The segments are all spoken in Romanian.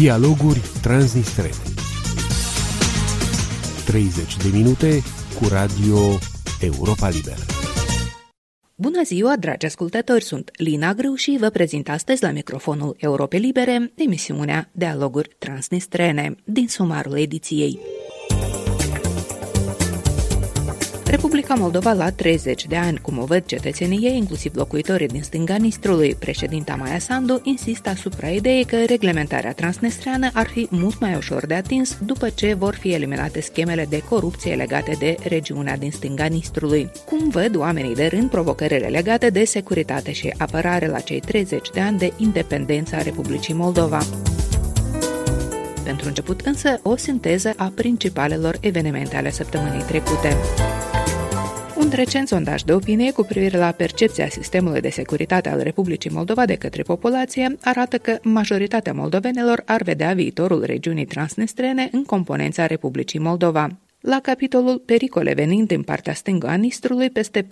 Dialoguri transnistrene 30 de minute cu Radio Europa Liberă Bună ziua, dragi ascultători! Sunt Lina Grâu și vă prezint astăzi la microfonul Europe Libere emisiunea Dialoguri Transnistrene din sumarul ediției. Republica Moldova la 30 de ani, cum o văd cetățenii ei, inclusiv locuitorii din stânga Nistrului, președinta Maia Sandu insistă asupra ideii că reglementarea transnistreană ar fi mult mai ușor de atins după ce vor fi eliminate schemele de corupție legate de regiunea din stânga Nistrului. Cum văd oamenii de rând provocările legate de securitate și apărare la cei 30 de ani de independența a Republicii Moldova? Pentru început însă o sinteză a principalelor evenimente ale săptămânii trecute. Un recent sondaj de opinie cu privire la percepția sistemului de securitate al Republicii Moldova de către populație arată că majoritatea moldovenilor ar vedea viitorul regiunii transnistrene în componența Republicii Moldova. La capitolul Pericole venind din partea stângă a Nistrului, peste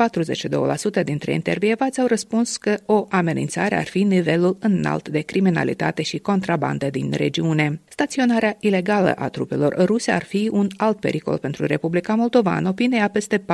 42% dintre intervievați au răspuns că o amenințare ar fi nivelul înalt de criminalitate și contrabandă din regiune. Staționarea ilegală a trupelor ruse ar fi un alt pericol pentru Republica Moldova, în opinia peste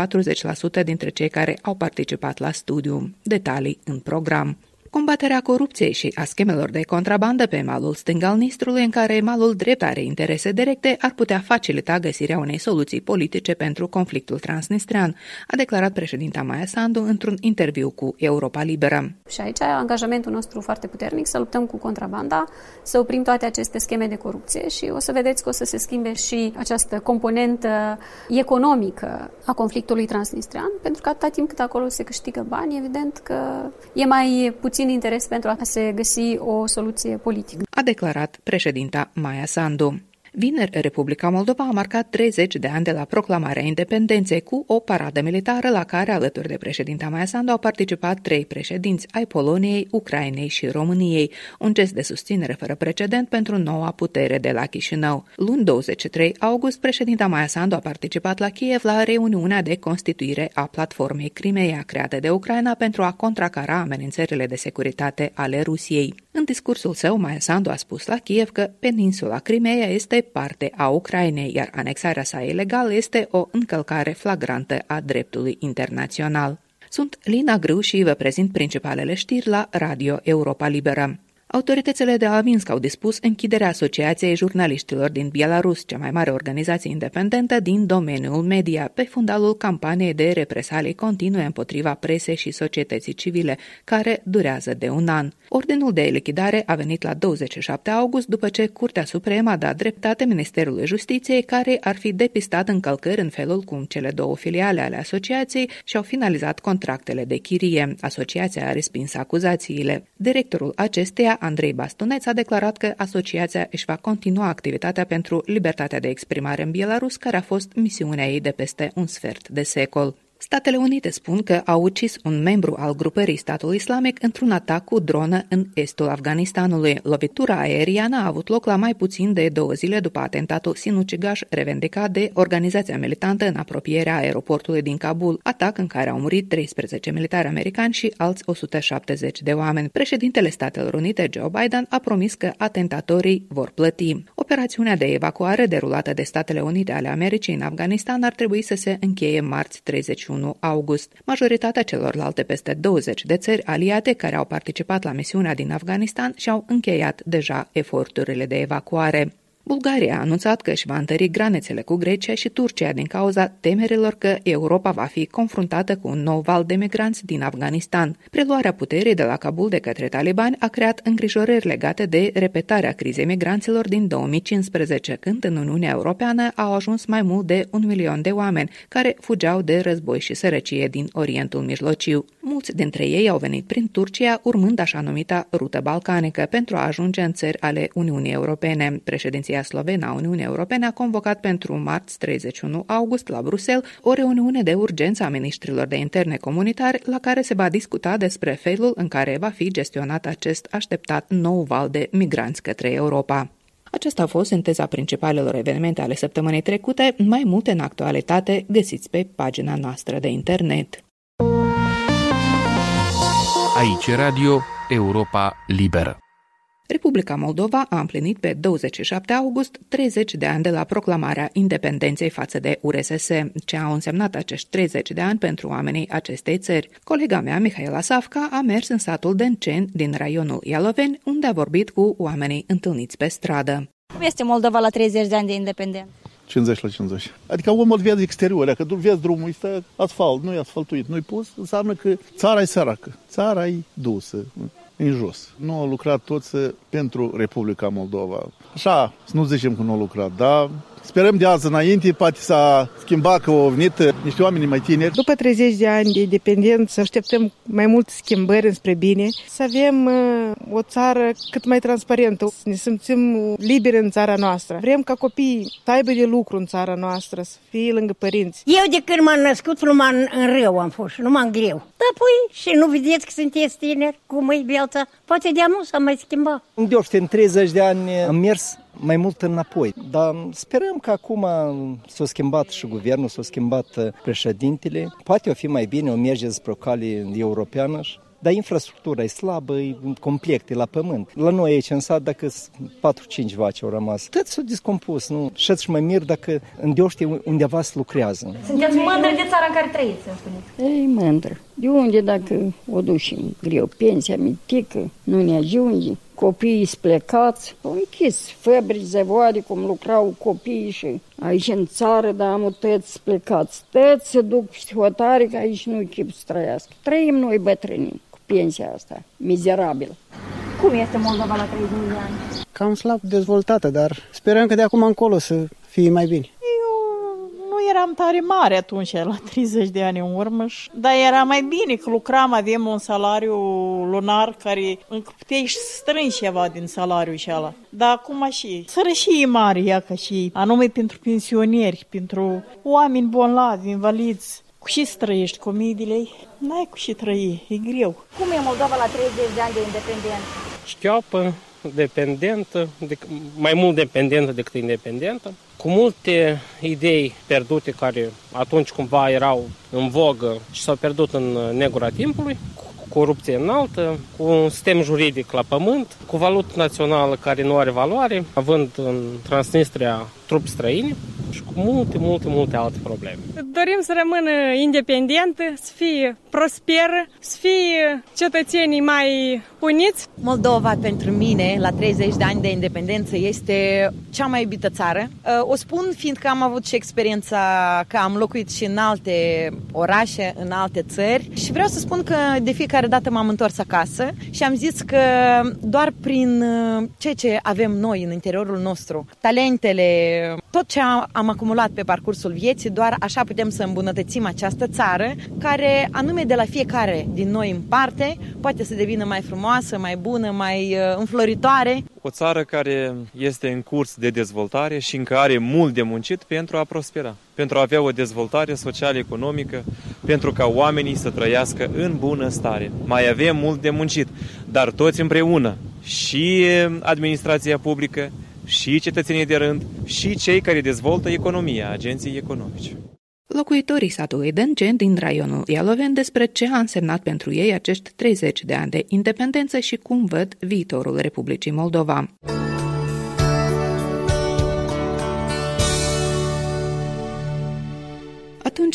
40% dintre cei care au participat la studiu. Detalii în program combaterea corupției și a schemelor de contrabandă pe malul stâng al Nistrului, în care malul drept are interese directe, ar putea facilita găsirea unei soluții politice pentru conflictul transnistrean, a declarat președinta Maia Sandu într-un interviu cu Europa Liberă. Și aici angajamentul nostru foarte puternic să luptăm cu contrabanda, să oprim toate aceste scheme de corupție și o să vedeți că o să se schimbe și această componentă economică a conflictului transnistrean, pentru că atâta timp cât acolo se câștigă bani, evident că e mai puțin puțin interes pentru a se găsi o soluție politică. A declarat președinta Maia Sandu. Vineri, Republica Moldova a marcat 30 de ani de la proclamarea independenței cu o paradă militară la care, alături de președinta Maia Sandu, au participat trei președinți ai Poloniei, Ucrainei și României, un gest de susținere fără precedent pentru noua putere de la Chișinău. Luni 23 august, președinta Maia Sandu a participat la Kiev la reuniunea de constituire a platformei Crimeea creată de Ucraina pentru a contracara amenințările de securitate ale Rusiei. În discursul său, Maia Sandu a spus la Kiev că peninsula Crimeea este parte a Ucrainei, iar anexarea sa ilegală este o încălcare flagrantă a dreptului internațional. Sunt Lina Grâu și vă prezint principalele știri la Radio Europa Liberă. Autoritățile de la Minsk au dispus închiderea Asociației Jurnaliștilor din Belarus, cea mai mare organizație independentă din domeniul media, pe fundalul campaniei de represalii continue împotriva presei și societății civile, care durează de un an. Ordinul de lichidare a venit la 27 august după ce Curtea Supremă a dat dreptate Ministerului Justiției, care ar fi depistat încălcări în felul cum cele două filiale ale asociației și-au finalizat contractele de chirie. Asociația a respins acuzațiile. Directorul acesteia Andrei Bastuneț a declarat că asociația își va continua activitatea pentru libertatea de exprimare în Belarus, care a fost misiunea ei de peste un sfert de secol. Statele Unite spun că au ucis un membru al grupării statului islamic într-un atac cu dronă în estul Afganistanului. Lovitura aeriană a avut loc la mai puțin de două zile după atentatul sinucigaș revendicat de organizația militantă în apropierea aeroportului din Kabul, atac în care au murit 13 militari americani și alți 170 de oameni. Președintele Statelor Unite, Joe Biden, a promis că atentatorii vor plăti. Operațiunea de evacuare derulată de Statele Unite ale Americii în Afganistan ar trebui să se încheie marți 31 21 august. Majoritatea celorlalte peste 20 de țări aliate care au participat la misiunea din Afganistan și-au încheiat deja eforturile de evacuare. Bulgaria a anunțat că își va întări granițele cu Grecia și Turcia din cauza temerilor că Europa va fi confruntată cu un nou val de migranți din Afganistan. Preluarea puterii de la Kabul de către talibani a creat îngrijorări legate de repetarea crizei migranților din 2015, când în Uniunea Europeană au ajuns mai mult de un milion de oameni care fugeau de război și sărăcie din Orientul Mijlociu. Mulți dintre ei au venit prin Turcia, urmând așa numita rută balcanică, pentru a ajunge în țări ale Uniunii Europene. Președinția Președinția slovenă a Uniunii Europene a convocat pentru marți 31 august la Bruxelles o reuniune de urgență a ministrilor de interne comunitari la care se va discuta despre felul în care va fi gestionat acest așteptat nou val de migranți către Europa. Acesta a fost sinteza principalelor evenimente ale săptămânii trecute, mai multe în actualitate găsiți pe pagina noastră de internet. Aici Radio Europa Liberă. Republica Moldova a împlinit pe 27 august 30 de ani de la proclamarea independenței față de URSS, ce au însemnat acești 30 de ani pentru oamenii acestei țări. Colega mea, Mihaela Safca, a mers în satul Dencen din raionul Ialoveni, unde a vorbit cu oamenii întâlniți pe stradă. Cum este Moldova la 30 de ani de independență? 50 la 50. Adică omul vede exterior, dacă tu vezi drumul, este asfalt, nu e asfaltuit, nu e pus, înseamnă că țara e săracă, țara e dusă în jos. Nu au lucrat toți pentru Republica Moldova. Așa, să nu zicem că nu au lucrat, dar Sperăm de azi înainte, poate s-a schimbat că au venit niște oameni mai tineri. După 30 de ani de independență, așteptăm mai multe schimbări înspre bine, să avem uh, o țară cât mai transparentă, să ne simțim liberi în țara noastră. Vrem ca copiii să aibă de lucru în țara noastră, să fie lângă părinți. Eu de când m-am născut, numai în, în rău am fost, numai în greu. Da, păi, și nu vedeți că sunteți tineri, cum e viața? Poate de nu s-a mai schimbat. În 30 de ani am mers mai mult înapoi. Dar sperăm că acum s-a schimbat și guvernul, s-a schimbat uh, președintele. Poate o fi mai bine, o merge spre o cale europeană dar infrastructura e slabă, e complet, e la pământ. La noi aici în sat, dacă 4-5 vaci au rămas, tot s-au discompus, nu? Și și mai mir dacă în deoște undeva se lucrează. Sunteți mândră de țara în care trăiți, să spuneți? Ei, mândră. De unde dacă o ducem greu, pensia mitică, nu ne ajunge, copiii plecați, au închis fabrici, zavoare, cum lucrau copiii și aici în țară, dar am tăți plecați. Tăți se duc hotare, că aici nu chip să trăiască. Trăim noi bătrâni cu pensia asta, mizerabil. Cum este Moldova la 30 de ani? Cam slab dezvoltată, dar sperăm că de acum încolo să fie mai bine eram tare mare atunci, la 30 de ani în urmă, dar era mai bine că lucram, avem un salariu lunar care încă puteai să strângi ceva din salariul ăla. Dar acum și sărășie mare, ea ca și anume pentru pensionieri, pentru oameni bolnavi, invaliți, cu și trăiești cu mii de lei? N-ai cu și trăi, e greu. Cum e Moldova la 30 de ani de independență? Șchioapă, dependentă, de, mai mult dependentă decât independentă, cu multe idei pierdute care atunci cumva erau în vogă și s-au pierdut în negura timpului, cu corupție înaltă, cu un sistem juridic la pământ, cu valută națională care nu are valoare, având în Transnistria trupi străini și cu multe, multe, multe alte probleme. Dorim să rămână independentă, să fie prosperă, să fie cetățenii mai uniți. Moldova pentru mine, la 30 de ani de independență, este cea mai iubită țară. Uh, o spun fiindcă am avut și experiența că am locuit și în alte orașe, în alte țări și vreau să spun că de fiecare dată m-am întors acasă și am zis că doar prin uh, ceea ce avem noi în interiorul nostru, talentele, tot ce am acumulat pe parcursul vieții, doar așa putem să îmbunătățim această țară, care anume de la fiecare din noi în parte poate să devină mai frumoasă, mai bună, mai uh, înfloritoare. O țară care este în curs de dezvoltare și încă are mult de muncit pentru a prospera, pentru a avea o dezvoltare social-economică, pentru ca oamenii să trăiască în bună stare. Mai avem mult de muncit, dar toți împreună, și administrația publică, și cetățenii de rând, și cei care dezvoltă economia, agenții economici. Locuitorii satului Dâncen din raionul Ialoveni despre ce a însemnat pentru ei acești 30 de ani de independență și cum văd viitorul Republicii Moldova.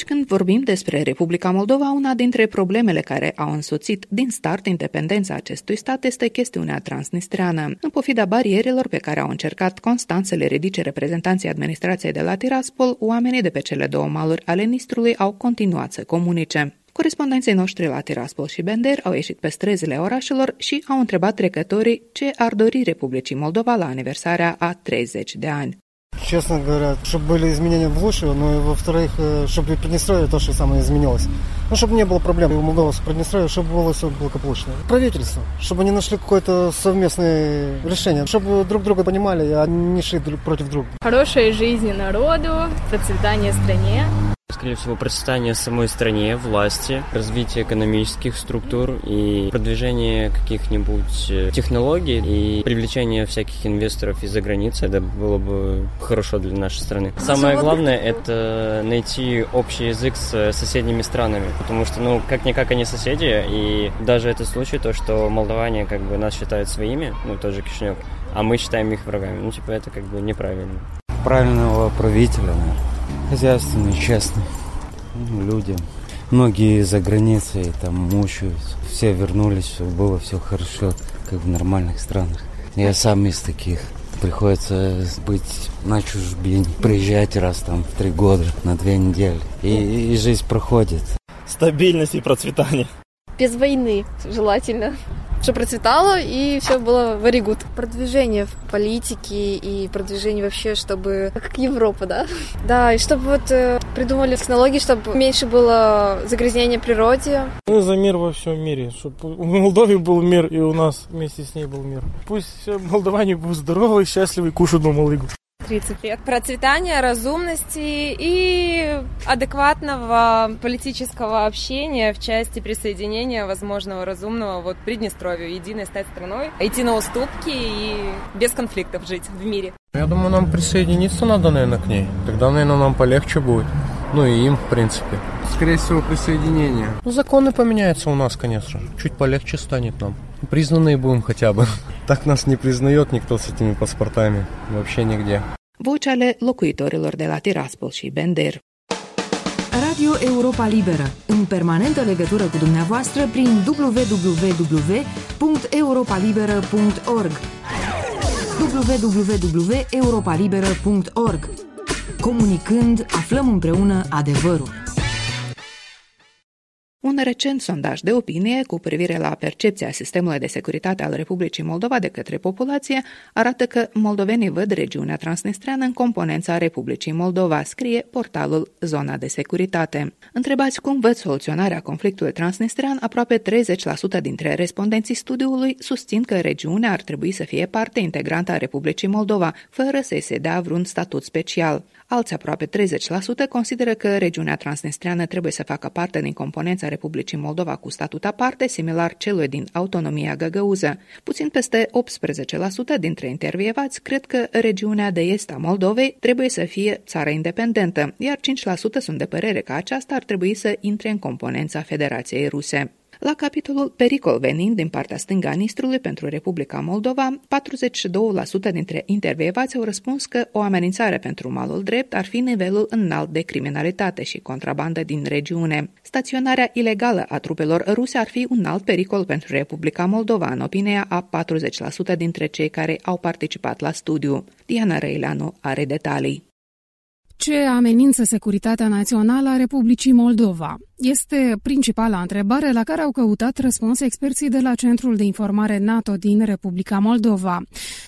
Când vorbim despre Republica Moldova, una dintre problemele care au însoțit din start independența acestui stat este chestiunea transnistreană. În pofida barierelor pe care au încercat constant să le ridice reprezentanții administrației de la Tiraspol, oamenii de pe cele două maluri ale Nistrului au continuat să comunice. Corespondenții noștri la Tiraspol și Bender au ieșit pe străzile orașelor și au întrebat trecătorii ce ar dori Republicii Moldova la aniversarea a 30 de ani. Честно говоря, чтобы были изменения в лучшую, ну и во-вторых, э, чтобы Приднестровье то же самое изменилось. Ну, чтобы не было проблем у Молдовы с чтобы было все благополучно. Правительство, чтобы они нашли какое-то совместное решение, чтобы друг друга понимали, а не шли друг против друга. Хорошей жизни народу, процветания стране. Скорее всего, процветание самой стране, власти, развитие экономических структур и продвижение каких-нибудь э, технологий и привлечение всяких инвесторов из-за границы. Это было бы хорошо для нашей страны. Самое главное – это найти общий язык с соседними странами, потому что, ну, как-никак они соседи, и даже этот случай, то, что молдаване как бы нас считают своими, ну, тоже Кишинев, а мы считаем их врагами. Ну, типа, это как бы неправильно. Правильного правителя, наверное. Хозяйственный, честный. Ну, люди. Многие за границей там мучаются. Все вернулись, все было все хорошо, как в нормальных странах. Я сам из таких. Приходится быть на чужбине, приезжать раз там в три года, на две недели. И, и жизнь проходит. Стабильность и процветание. Без войны желательно все процветало и все было very good. Продвижение в политике и продвижение вообще, чтобы... Как Европа, да? Да, и чтобы вот э, придумали технологии, чтобы меньше было загрязнения природе. Мы за мир во всем мире, чтобы у Молдове был мир и у нас вместе с ней был мир. Пусть все молдаване будут здоровы, счастливы, кушают малыгу. 30 лет. Процветания, разумности и адекватного политического общения в части присоединения возможного разумного вот Приднестровью, единой стать страной, идти на уступки и без конфликтов жить в мире. Я думаю, нам присоединиться надо, наверное, к ней. Тогда, наверное, нам полегче будет. Ну и им, в принципе. Скорее всего, присоединение. Ну, законы поменяются у нас, конечно. Чуть полегче станет нам. Признанные будем хотя бы. Так нас не признает никто с этими паспортами. Вообще nigде. Vocea ale locuitorilor de la Tiraspol și Bender. Radio Europa Liberă, în permanentă legătură cu dumneavoastră prin www.europalibera.org www.europalibera.org Comunicând, aflăm împreună adevărul. Un recent sondaj de opinie cu privire la percepția sistemului de securitate al Republicii Moldova de către populație arată că moldovenii văd regiunea transnistreană în componența Republicii Moldova, scrie portalul Zona de Securitate. Întrebați cum văd soluționarea conflictului transnistrean, aproape 30% dintre respondenții studiului susțin că regiunea ar trebui să fie parte integrantă a Republicii Moldova, fără să-i se dea vreun statut special. Alți aproape 30% consideră că regiunea transnistreană trebuie să facă parte din componența Republicii Moldova cu statut aparte, similar celui din autonomia găgăuză. Puțin peste 18% dintre intervievați cred că regiunea de est a Moldovei trebuie să fie țară independentă, iar 5% sunt de părere că aceasta ar trebui să intre în componența Federației Ruse. La capitolul Pericol venind din partea stânga Nistrului pentru Republica Moldova, 42% dintre intervievați au răspuns că o amenințare pentru malul drept ar fi nivelul înalt de criminalitate și contrabandă din regiune. Staționarea ilegală a trupelor ruse ar fi un alt pericol pentru Republica Moldova, în opinia a 40% dintre cei care au participat la studiu. Diana Reileanu are detalii. Ce amenință securitatea națională a Republicii Moldova? Este principala întrebare la care au căutat răspuns experții de la Centrul de Informare NATO din Republica Moldova.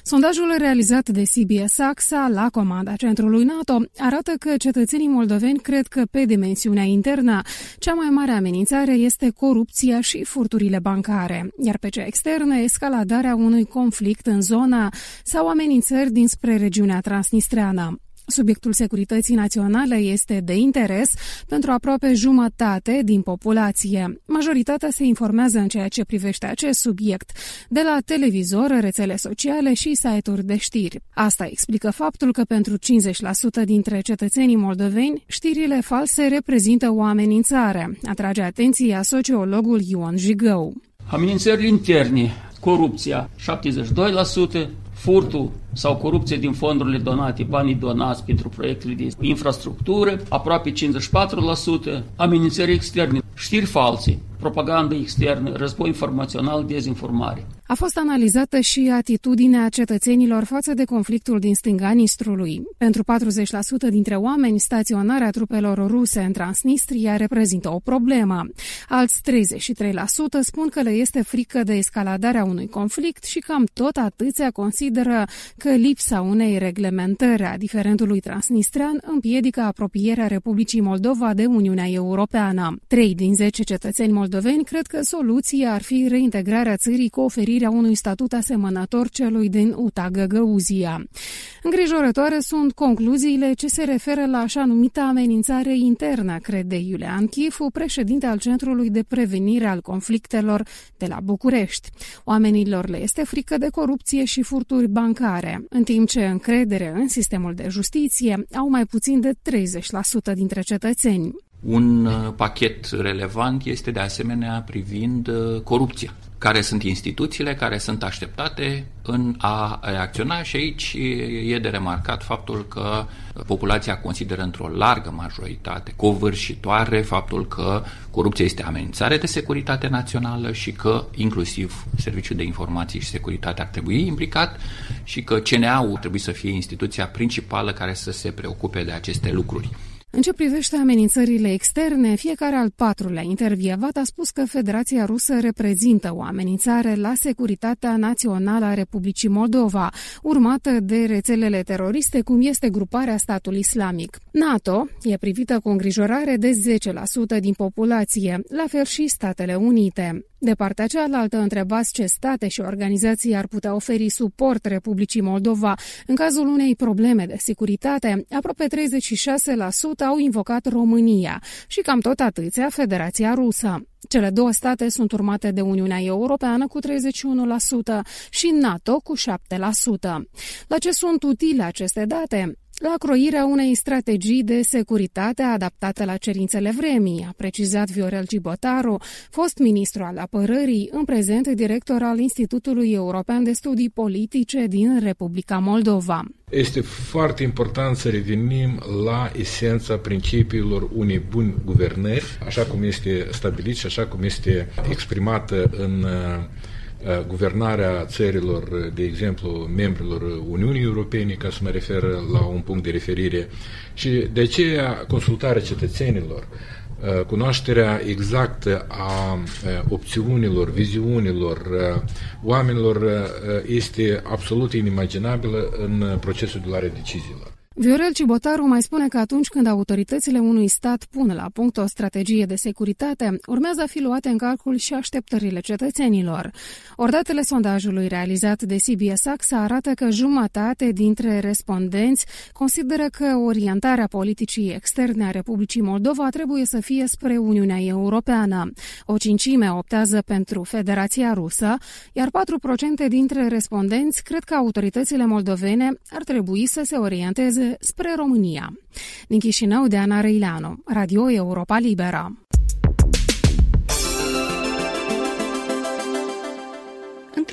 Sondajul realizat de CBS AXA la comanda Centrului NATO arată că cetățenii moldoveni cred că pe dimensiunea internă cea mai mare amenințare este corupția și furturile bancare, iar pe cea externă escaladarea unui conflict în zona sau amenințări dinspre regiunea transnistreană. Subiectul securității naționale este de interes pentru aproape jumătate din populație. Majoritatea se informează în ceea ce privește acest subiect, de la televizor, rețele sociale și site-uri de știri. Asta explică faptul că pentru 50% dintre cetățenii moldoveni, știrile false reprezintă o amenințare, atrage atenția sociologul Ion Jigău. Amenințările interne, corupția 72%, furtul sau corupție din fondurile donate, banii donați pentru proiectele de infrastructură, aproape 54%, amenințări externe, știri false, propagandă externă, război informațional, dezinformare. A fost analizată și atitudinea cetățenilor față de conflictul din stânga Nistrului. Pentru 40% dintre oameni, staționarea trupelor ruse în Transnistria reprezintă o problemă. Alți 33% spun că le este frică de escaladarea unui conflict și cam tot atâția consideră că lipsa unei reglementări a diferendului transnistrean împiedică apropierea Republicii Moldova de Uniunea Europeană. Trei din zece cetățeni moldoveni cred că soluția ar fi reintegrarea țării cu oferirea unui statut asemănător celui din Uta Găgăuzia. Îngrijorătoare sunt concluziile ce se referă la așa numita amenințare internă, crede Iulian Chifu, președinte al Centrului de Prevenire al Conflictelor de la București. Oamenilor le este frică de corupție și furturi bancare, în timp ce încredere în sistemul de justiție au mai puțin de 30% dintre cetățeni. Un uh, pachet relevant este de asemenea privind uh, corupția care sunt instituțiile care sunt așteptate în a reacționa și aici e de remarcat faptul că populația consideră într-o largă majoritate covârșitoare faptul că corupția este amenințare de securitate națională și că inclusiv Serviciul de Informații și Securitate ar trebui implicat și că CNA-ul trebuie să fie instituția principală care să se preocupe de aceste lucruri. În ce privește amenințările externe, fiecare al patrulea intervievat a spus că Federația Rusă reprezintă o amenințare la securitatea națională a Republicii Moldova, urmată de rețelele teroriste cum este gruparea statului islamic. NATO e privită cu îngrijorare de 10% din populație, la fel și Statele Unite. De partea cealaltă, întrebați ce state și organizații ar putea oferi suport Republicii Moldova în cazul unei probleme de securitate, aproape 36% au invocat România și cam tot atâția Federația Rusă. Cele două state sunt urmate de Uniunea Europeană cu 31% și NATO cu 7%. La ce sunt utile aceste date? La croirea unei strategii de securitate adaptate la cerințele vremii, a precizat Viorel Gibotaru, fost ministru al apărării, în prezent director al Institutului European de Studii Politice din Republica Moldova. Este foarte important să revenim la esența principiilor unei buni guvernări, așa cum este stabilit și așa cum este exprimată în Uh, guvernarea țărilor, de exemplu, membrilor Uniunii Europene, ca să mă refer la un punct de referire, și de aceea consultarea cetățenilor, uh, cunoașterea exactă a uh, opțiunilor, viziunilor oamenilor este absolut inimaginabilă în procesul de luare deciziilor. Viorel Cibotaru mai spune că atunci când autoritățile unui stat pun la punct o strategie de securitate, urmează a fi luate în calcul și așteptările cetățenilor. Ordatele sondajului realizat de CBS AXA arată că jumătate dintre respondenți consideră că orientarea politicii externe a Republicii Moldova trebuie să fie spre Uniunea Europeană. O cincime optează pentru Federația Rusă, iar 4% dintre respondenți cred că autoritățile moldovene ar trebui să se orienteze spre România. Din Chișinău, de Ana Răileanu, Radio Europa Liberă.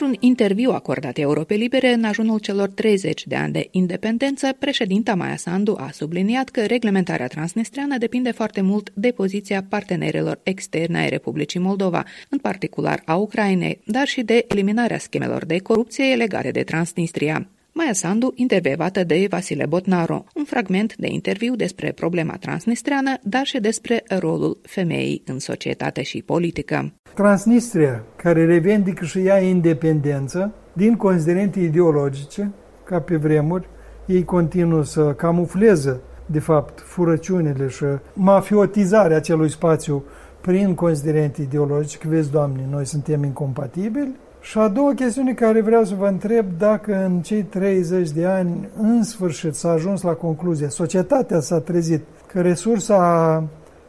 Într-un interviu acordat Europe Libere în ajunul celor 30 de ani de independență, președinta Maia Sandu a subliniat că reglementarea transnistreană depinde foarte mult de poziția partenerilor externe ai Republicii Moldova, în particular a Ucrainei, dar și de eliminarea schemelor de corupție legate de Transnistria. Maia Sandu, intervievată de Vasile Botnaro, un fragment de interviu despre problema transnistreană, dar și despre rolul femeii în societate și politică. Transnistria, care revendică și ea independență, din considerente ideologice, ca pe vremuri, ei continuă să camufleze, de fapt, furăciunile și mafiotizarea acelui spațiu prin considerente ideologice, că vezi, Doamne, noi suntem incompatibili, și a doua chestiune care vreau să vă întreb dacă în cei 30 de ani în sfârșit s-a ajuns la concluzie, societatea s-a trezit că resursa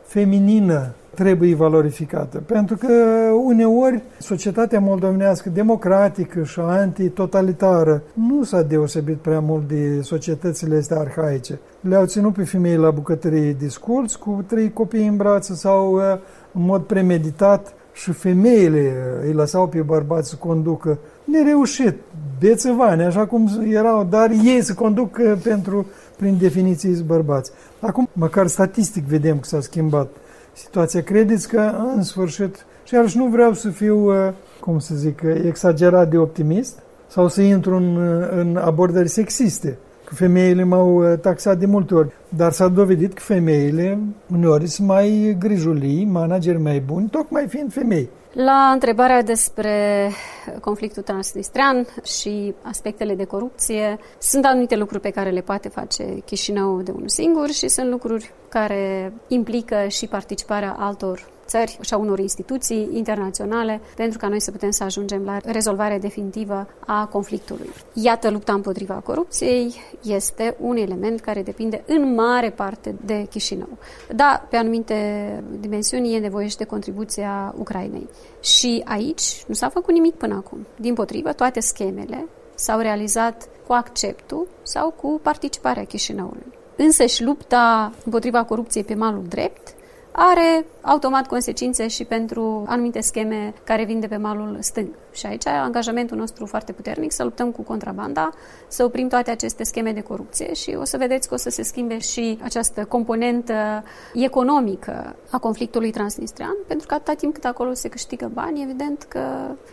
feminină trebuie valorificată. Pentru că uneori societatea moldovenească democratică și antitotalitară nu s-a deosebit prea mult de societățile astea arhaice. Le-au ținut pe femei la bucătărie discurs cu trei copii în brațe sau uh, în mod premeditat și femeile îi lăsau pe bărbați să conducă nereușit, bețăvani, așa cum erau, dar ei să conduc pentru, prin definiții, bărbați. Acum, măcar statistic vedem că s-a schimbat situația. Credeți că, în sfârșit, și iarăși nu vreau să fiu, uh, cum să zic, exagerat de optimist sau să intru în, în abordări sexiste, Femeile m-au uh, taxat de multe ori, dar s-a dovedit că femeile uneori sunt mai grijulii, manageri mai buni, tocmai fiind femei. La întrebarea despre conflictul transnistrian și aspectele de corupție, sunt anumite lucruri pe care le poate face Chișinău de unul singur și sunt lucruri care implică și participarea altor țări și a unor instituții internaționale pentru ca noi să putem să ajungem la rezolvarea definitivă a conflictului. Iată, lupta împotriva corupției este un element care depinde în mare parte de Chișinău. Da, pe anumite dimensiuni e nevoie și de contribuția Ucrainei. Și aici nu s-a făcut nimic până acum. Din potrivă, toate schemele s-au realizat cu acceptul sau cu participarea Chișinăului. Însă și lupta împotriva corupției pe malul drept are automat consecințe și pentru anumite scheme care vin de pe malul stâng. Și aici angajamentul nostru foarte puternic să luptăm cu contrabanda, să oprim toate aceste scheme de corupție și o să vedeți că o să se schimbe și această componentă economică a conflictului transnistrian, pentru că atâta timp cât acolo se câștigă bani, evident că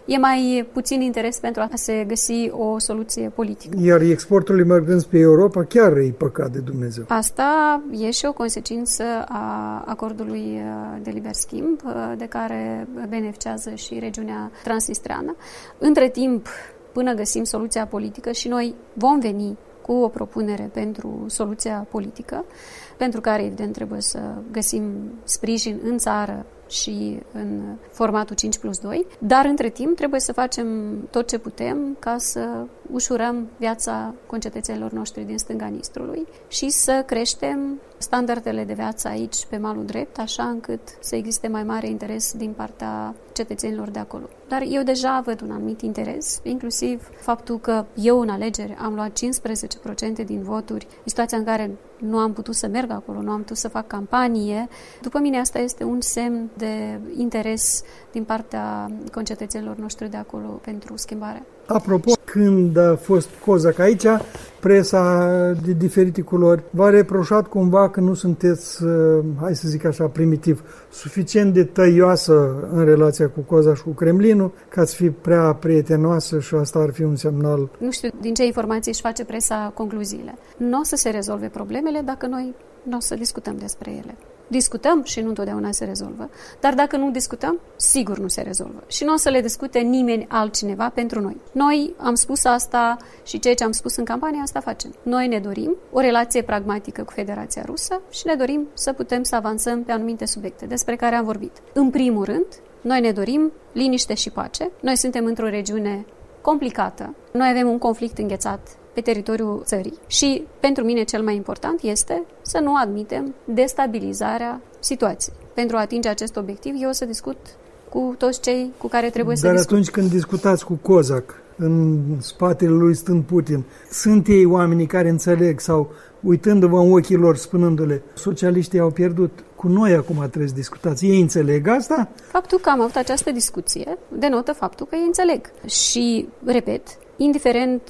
e mai puțin interes pentru a se găsi o soluție politică. Iar exporturile mergând spre Europa chiar e păcat de Dumnezeu. Asta e și o consecință a acordului de liber schimb, de care beneficiază și regiunea transnistreană. Între timp, până găsim soluția politică și noi vom veni cu o propunere pentru soluția politică, pentru care, evident, trebuie să găsim sprijin în țară și în formatul 5 plus 2, dar între timp trebuie să facem tot ce putem ca să ușurăm viața concetățenilor noștri din stânga Nistrului și să creștem standardele de viață aici pe malul drept, așa încât să existe mai mare interes din partea cetățenilor de acolo. Dar eu deja văd un anumit interes, inclusiv faptul că eu în alegeri am luat 15% din voturi, în situația în care nu am putut să merg acolo, nu am putut să fac campanie. După mine asta este un semn de interes din partea concetățenilor noștri de acolo pentru schimbare. Apropo, când a fost Cozac aici, presa de diferite culori v-a reproșat cumva că nu sunteți, uh, hai să zic așa, primitiv, suficient de tăioasă în relația cu Coza și cu Kremlinul, ca să fi prea prietenoasă și asta ar fi un semnal. Nu știu din ce informații își face presa concluziile. Nu o să se rezolve problemele dacă noi nu o să discutăm despre ele. Discutăm și nu întotdeauna se rezolvă. Dar dacă nu discutăm, sigur nu se rezolvă. Și nu o să le discute nimeni altcineva pentru noi. Noi am spus asta și ceea ce am spus în campanie, asta facem. Noi ne dorim o relație pragmatică cu Federația Rusă și ne dorim să putem să avansăm pe anumite subiecte despre care am vorbit. În primul rând, noi ne dorim liniște și pace. Noi suntem într-o regiune complicată. Noi avem un conflict înghețat pe teritoriul țării. Și pentru mine cel mai important este să nu admitem destabilizarea situației. Pentru a atinge acest obiectiv, eu o să discut cu toți cei cu care trebuie Dar să discut. Dar atunci când discutați cu Cozac, în spatele lui stând Putin, sunt ei oamenii care înțeleg sau uitându-vă în ochii lor, spunându-le, socialiștii au pierdut, cu noi acum trebuie să discutați. Ei înțeleg asta? Faptul că am avut această discuție denotă faptul că ei înțeleg. Și, repet, indiferent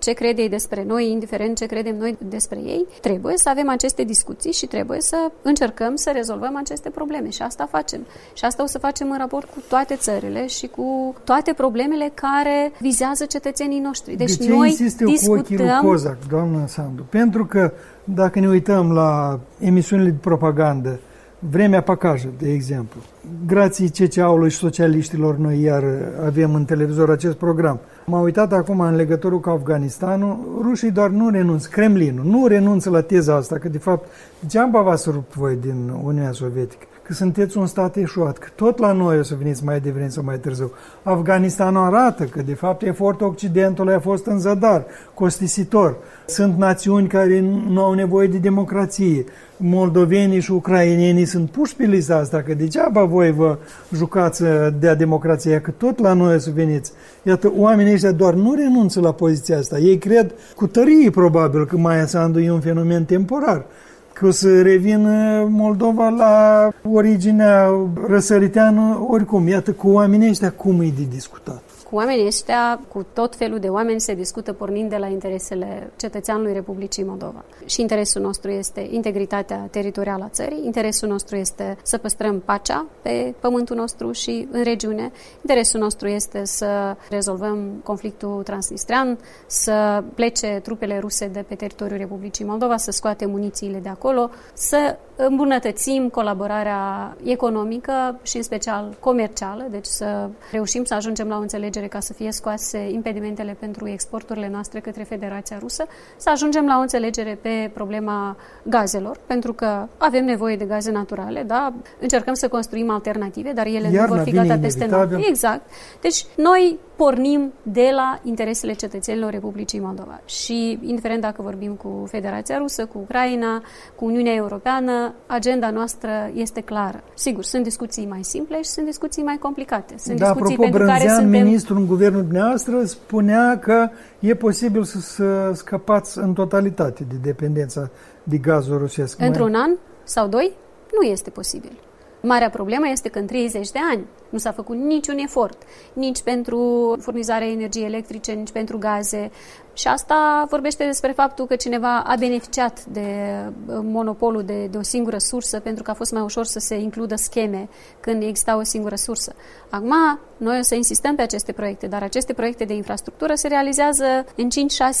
ce cred ei despre noi, indiferent ce credem noi despre ei, trebuie să avem aceste discuții și trebuie să încercăm să rezolvăm aceste probleme și asta facem. Și asta o să facem în raport cu toate țările și cu toate problemele care vizează cetățenii noștri. Deci de ce noi insist eu discutăm... cu ochii lui Cozac, doamnă Sandu? Pentru că dacă ne uităm la emisiunile de propagandă, Vremea pacajă, de exemplu. Grație CCA-ului și socialiștilor noi iar avem în televizor acest program. M-am uitat acum în legătură cu Afganistanul, rușii doar nu renunță, Kremlinul nu renunță la teza asta, că de fapt degeaba v-ați rupt voi din Uniunea Sovietică, că sunteți un stat eșuat, că tot la noi o să veniți mai devreme sau mai târziu. Afganistanul arată că de fapt efortul Occidentului a fost în zadar, costisitor. Sunt națiuni care nu au nevoie de democrație. Moldovenii și ucrainenii sunt puși pe lista asta, că degeaba voi vă jucați de democrația, că tot la noi o să veniți. Iată, oamenii ăștia doar nu renunță la poziția asta. Ei cred cu tărie probabil că Maia Sandu e un fenomen temporar. Că o să revină Moldova la originea răsăriteană oricum. Iată, cu oamenii ăștia cum e de discutat? Cu oamenii ăștia, cu tot felul de oameni, se discută pornind de la interesele cetățeanului Republicii Moldova. Și interesul nostru este integritatea teritorială a țării, interesul nostru este să păstrăm pacea pe pământul nostru și în regiune, interesul nostru este să rezolvăm conflictul transnistrean, să plece trupele ruse de pe teritoriul Republicii Moldova, să scoate munițiile de acolo, să îmbunătățim colaborarea economică și în special comercială, deci să reușim să ajungem la o înțelegere ca să fie scoase impedimentele pentru exporturile noastre către Federația Rusă, să ajungem la o înțelegere pe problema gazelor, pentru că avem nevoie de gaze naturale, da? Încercăm să construim alternative, dar ele Iarna nu vor fi gata peste noapte. Exact. Deci noi pornim de la interesele cetățenilor Republicii Moldova. Și, indiferent dacă vorbim cu Federația Rusă, cu Ucraina, cu Uniunea Europeană, agenda noastră este clară. Sigur, sunt discuții mai simple și sunt discuții mai complicate. Sunt da, discuții apropo, pentru Brânzean, care suntem... ministrul în guvernul dumneavoastră, spunea că e posibil să, să scăpați în totalitate de dependența de gazul rusesc. Într-un an sau doi? Nu este posibil. Marea problemă este că în 30 de ani nu s-a făcut niciun efort, nici pentru furnizarea energiei electrice, nici pentru gaze. Și asta vorbește despre faptul că cineva a beneficiat de uh, monopolul de, de o singură sursă pentru că a fost mai ușor să se includă scheme când exista o singură sursă. Acum, noi o să insistăm pe aceste proiecte, dar aceste proiecte de infrastructură se realizează în 5-6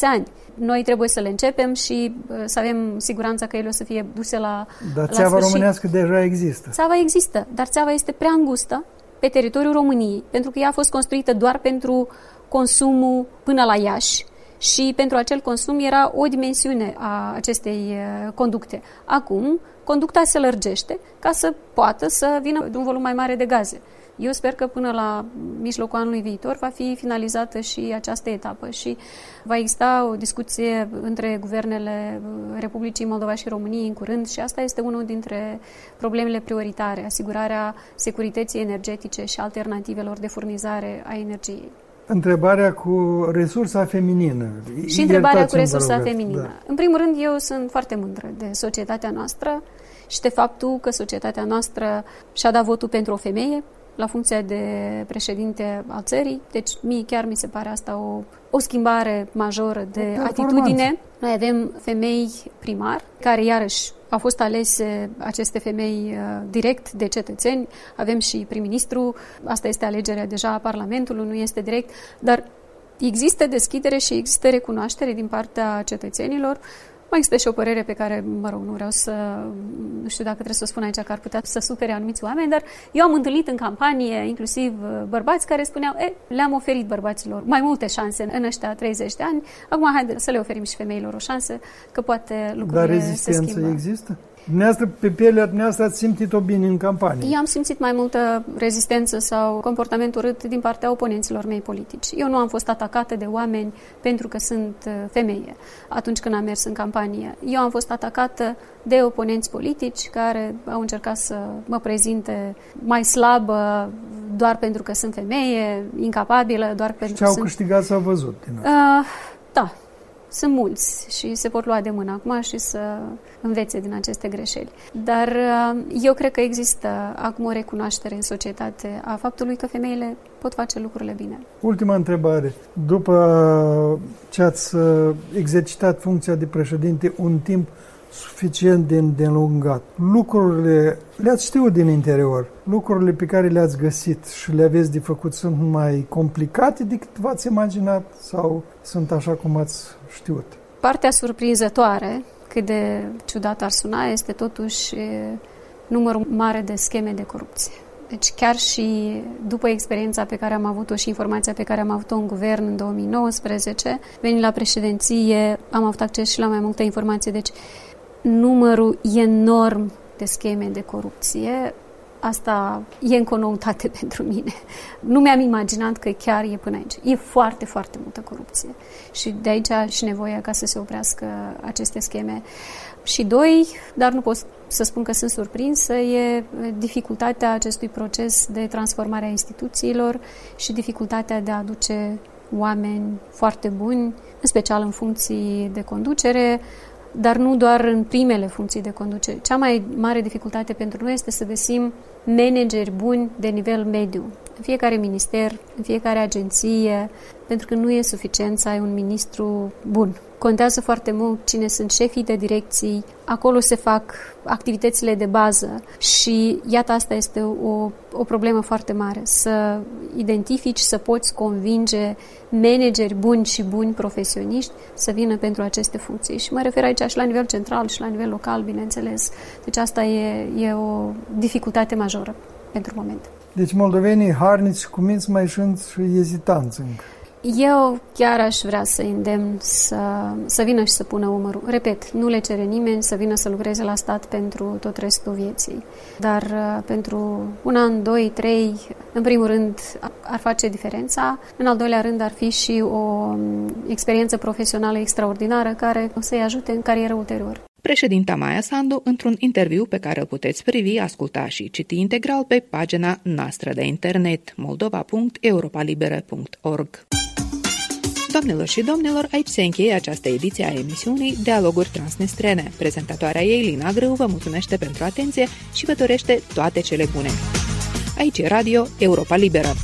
ani. Noi trebuie să le începem și uh, să avem siguranța că ele o să fie duse la Dar la țeava sfârșit. românească deja există. Țeava există, dar țeava este prea îngustă pe teritoriul României, pentru că ea a fost construită doar pentru consumul până la Iași și pentru acel consum era o dimensiune a acestei uh, conducte. Acum, conducta se lărgește ca să poată să vină de un volum mai mare de gaze. Eu sper că până la mijlocul anului viitor va fi finalizată și această etapă și va exista o discuție între guvernele Republicii Moldova și României în curând și asta este unul dintre problemele prioritare, asigurarea securității energetice și alternativelor de furnizare a energiei. Întrebarea cu resursa feminină. Și întrebarea cu Iertați-mi, resursa vă rog, feminină. Da. În primul rând, eu sunt foarte mândră de societatea noastră și de faptul că societatea noastră și-a dat votul pentru o femeie la funcția de președinte al țării. Deci mie chiar mi se pare asta o, o schimbare majoră de performanță. atitudine. Noi avem femei primar, care iarăși au fost alese aceste femei uh, direct de cetățeni. Avem și prim-ministru, asta este alegerea deja a Parlamentului, nu este direct, dar există deschidere și există recunoaștere din partea cetățenilor. Mai există și o părere pe care, mă rog, nu vreau să, nu știu dacă trebuie să o spun aici, că ar putea să supere anumiți oameni, dar eu am întâlnit în campanie inclusiv uh, bărbați care spuneau, e, le-am oferit bărbaților mai multe șanse în ăștia 30 de ani, acum haide să le oferim și femeilor o șansă, că poate lucrurile Dar se rezistență schimbă. există? Dumneavoastră, pe pielea dumneavoastră ați simțit-o bine în campanie. Eu am simțit mai multă rezistență sau comportament urât din partea oponenților mei politici. Eu nu am fost atacată de oameni pentru că sunt uh, femeie atunci când am mers în campanie. Eu am fost atacată de oponenți politici care au încercat să mă prezinte mai slabă doar pentru că sunt femeie, incapabilă, doar pentru Ce că au sunt... câștigat s-au văzut. Din asta. Uh, da, sunt mulți și se pot lua de mână acum și să învețe din aceste greșeli. Dar uh, eu cred că există acum o recunoaștere în societate a faptului că femeile pot face lucrurile bine. Ultima întrebare. După ce ați uh, exercitat funcția de președinte un timp suficient de, de înlungat, lucrurile le-ați știut din interior, lucrurile pe care le-ați găsit și le aveți de făcut sunt mai complicate decât v-ați imaginat sau sunt așa cum ați știut? Partea surprinzătoare, cât de ciudat ar suna, este totuși e, numărul mare de scheme de corupție. Deci chiar și după experiența pe care am avut-o și informația pe care am avut-o în guvern în 2019, venind la președinție, am avut acces și la mai multă informație. Deci numărul enorm de scheme de corupție, asta e încă o noutate pentru mine. Nu mi-am imaginat că chiar e până aici. E foarte, foarte multă corupție. Și de aici și nevoia ca să se oprească aceste scheme. Și doi, dar nu pot să spun că sunt surprinsă, e dificultatea acestui proces de transformare a instituțiilor și dificultatea de a aduce oameni foarte buni, în special în funcții de conducere, dar nu doar în primele funcții de conducere. Cea mai mare dificultate pentru noi este să găsim manageri buni de nivel mediu, în fiecare minister, în fiecare agenție, pentru că nu e suficient să ai un ministru bun. Contează foarte mult cine sunt șefii de direcții, acolo se fac activitățile de bază și iată asta este o, o problemă foarte mare, să identifici, să poți convinge manageri buni și buni profesioniști să vină pentru aceste funcții. Și mă refer aici și la nivel central și la nivel local, bineînțeles. Deci asta e, e o dificultate majoră pentru moment. Deci moldovenii harnici cu minți mai sunt și ezitanți încă. Eu chiar aș vrea să îndemn să, să vină și să pună umărul. Repet, nu le cere nimeni să vină să lucreze la stat pentru tot restul vieții. Dar uh, pentru un an, doi, trei, în primul rând ar face diferența. În al doilea rând ar fi și o um, experiență profesională extraordinară care o să-i ajute în carieră ulterior. Președinta Maia Sandu într-un interviu pe care îl puteți privi, asculta și citi integral pe pagina noastră de internet moldova.europalibere.org. Doamnelor și domnilor, aici se încheie această ediție a emisiunii Dialoguri Transnistrene. Prezentatoarea ei, Lina Grâu, vă mulțumește pentru atenție și vă dorește toate cele bune. Aici e Radio Europa Liberă.